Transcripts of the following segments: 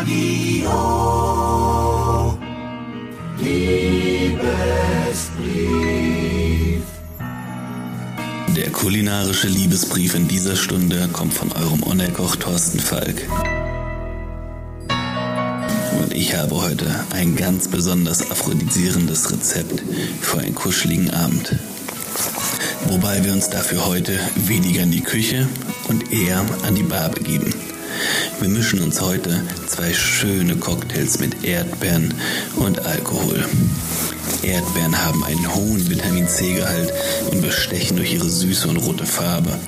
Radio. Der kulinarische Liebesbrief in dieser Stunde kommt von eurem Unerkoch Thorsten Falk. Und ich habe heute ein ganz besonders aphrodisierendes Rezept für einen kuscheligen Abend. Wobei wir uns dafür heute weniger in die Küche und eher an die Bar begeben. Wir mischen uns heute zwei schöne Cocktails mit Erdbeeren und Alkohol. Erdbeeren haben einen hohen Vitamin C-Gehalt und bestechen durch ihre Süße und rote Farbe.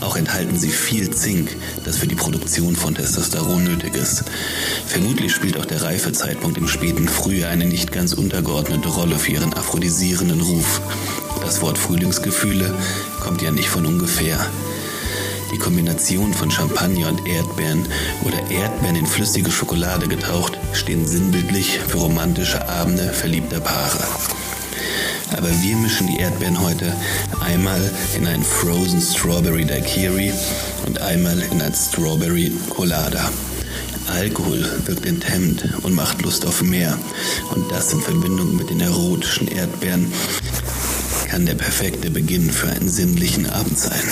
Auch enthalten sie viel Zink, das für die Produktion von Testosteron nötig ist. Vermutlich spielt auch der Reifezeitpunkt im späten Frühjahr eine nicht ganz untergeordnete Rolle für ihren aphrodisierenden Ruf. Das Wort Frühlingsgefühle kommt ja nicht von ungefähr. Die Kombination von Champagner und Erdbeeren oder Erdbeeren in flüssige Schokolade getaucht stehen sinnbildlich für romantische Abende verliebter Paare. Aber wir mischen die Erdbeeren heute einmal in einen Frozen Strawberry Daiquiri und einmal in ein Strawberry Colada. Alkohol wirkt enthemmt und macht Lust auf mehr. Und das in Verbindung mit den erotischen Erdbeeren kann der perfekte Beginn für einen sinnlichen Abend sein.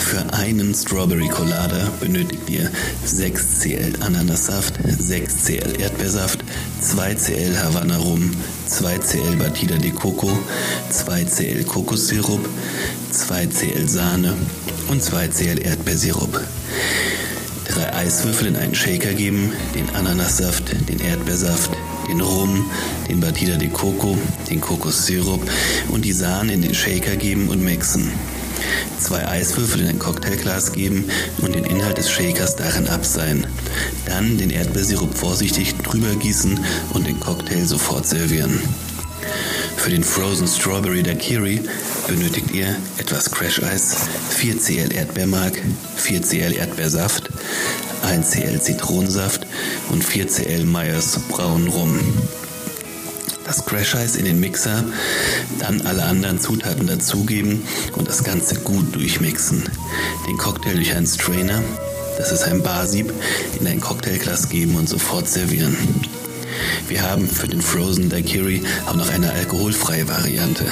Für einen Strawberry Colada benötigt ihr 6 cl Ananassaft, 6 cl Erdbeersaft, 2 cl Havanna Rum, 2 cl Batida de Coco, 2 cl Kokossirup, 2 cl Sahne und 2 cl Erdbeersirup. Drei Eiswürfel in einen Shaker geben, den Ananassaft, den Erdbeersaft, den Rum, den Batida de Coco, den Kokossirup und die Sahne in den Shaker geben und mixen. Zwei Eiswürfel in ein Cocktailglas geben und den Inhalt des Shakers darin abseihen. Dann den Erdbeersirup vorsichtig drüber gießen und den Cocktail sofort servieren. Für den Frozen Strawberry Daiquiri benötigt ihr etwas Crash Eis, 4 cl Erdbeermark, 4 cl Erdbeersaft, 1 cl Zitronensaft und 4 cl Meyers braunen Rum. Das Crash Eis in den Mixer, dann alle anderen Zutaten dazugeben und das Ganze gut durchmixen. Den Cocktail durch einen Strainer, das ist ein Barsieb, in ein Cocktailglas geben und sofort servieren. Wir haben für den Frozen Daiquiri auch noch eine alkoholfreie Variante.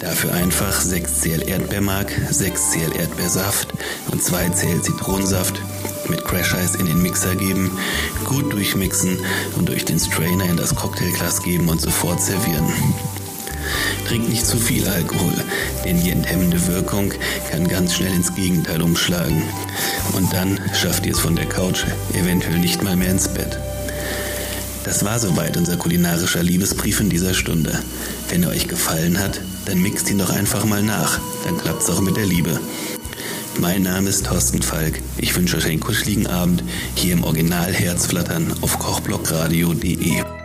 Dafür einfach 6 cl Erdbeermark, 6 cl Erdbeersaft und 2 cl Zitronensaft mit Crash Eis in den Mixer geben, gut durchmixen und durch den Strainer in das Cocktailglas geben und sofort servieren. Trinkt nicht zu viel Alkohol, denn die enthemmende Wirkung kann ganz schnell ins Gegenteil umschlagen. Und dann schafft ihr es von der Couch eventuell nicht mal mehr ins Bett. Das war soweit unser kulinarischer Liebesbrief in dieser Stunde. Wenn er euch gefallen hat, dann mixt ihn doch einfach mal nach. Dann klappt's auch mit der Liebe. Mein Name ist Thorsten Falk. Ich wünsche euch einen kuscheligen Abend hier im Original Herzflattern auf kochblockradio.de.